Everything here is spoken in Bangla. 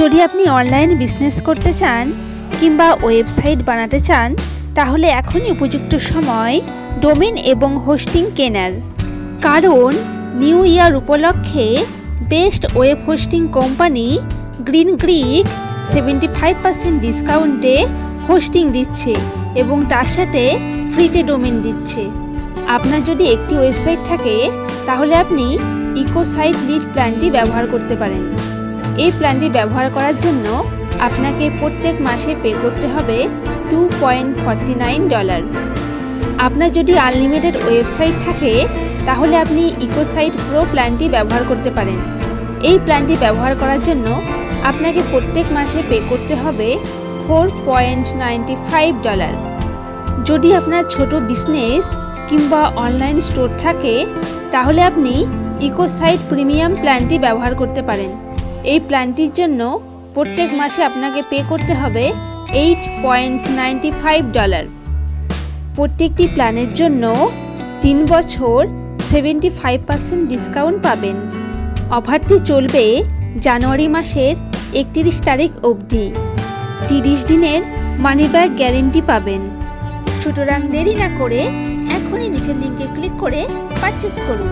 যদি আপনি অনলাইন বিজনেস করতে চান কিংবা ওয়েবসাইট বানাতে চান, তাহলে এখনই উপযুক্ত সময় ডোমেন এবং হোস্টিং কেনার। কারণ নিউ ইয়ার উপলক্ষে best web hosting company GreenGeeks seventy five percent ডিসকাউন্টে হোস্টিং দিচ্ছে এবং তার সাথে ফ্রিতে ডোমেন দিচ্ছে। আপনার যদি একটি ওয়েবসাইট থাকে, তাহলে আপনি ইকোসাইট লিড প্ল্যানটি ব্যবহার করতে পারেন। এই প্ল্যানটি ব্যবহার করার জন্য আপনাকে প্রত্যেক মাসে পে করতে হবে টু পয়েন্ট নাইন ডলার আপনার যদি আনলিমিটেড ওয়েবসাইট থাকে, তাহলে আপনি ইকোসাইট প্রো প্ল্যানটি ব্যবহার করতে পারেন। এই প্ল্যানটি ব্যবহার করার জন্য আপনাকে প্রত্যেক মাসে পে করতে হবে ফোর পয়েন্ট ফাইভ ডলার যদি আপনার ছোট বিজনেস কিংবা অনলাইন স্টোর থাকে, তাহলে আপনি ইকোসাইট প্রিমিয়াম প্ল্যানটি ব্যবহার করতে পারেন। এই প্ল্যানটির জন্য প্রত্যেক মাসে আপনাকে পে করতে হবে eight point ninety five dollar প্রত্যেকটি প্ল্যানের জন্য তিন বছর সেভেন্টি ফাইভ পার্সেন্ট ডিসকাউন্ট পাবেন। অফারটি চলবে জানুয়ারি মাসের একত্রিশ তারিখ অবধি। তিরিশ দিনের মানিব্যাগ গ্যারেন্টি পাবেন। সুতরাং দেরি না করে এখনই নিচের লিঙ্কে ক্লিক করে পারচেস করুন।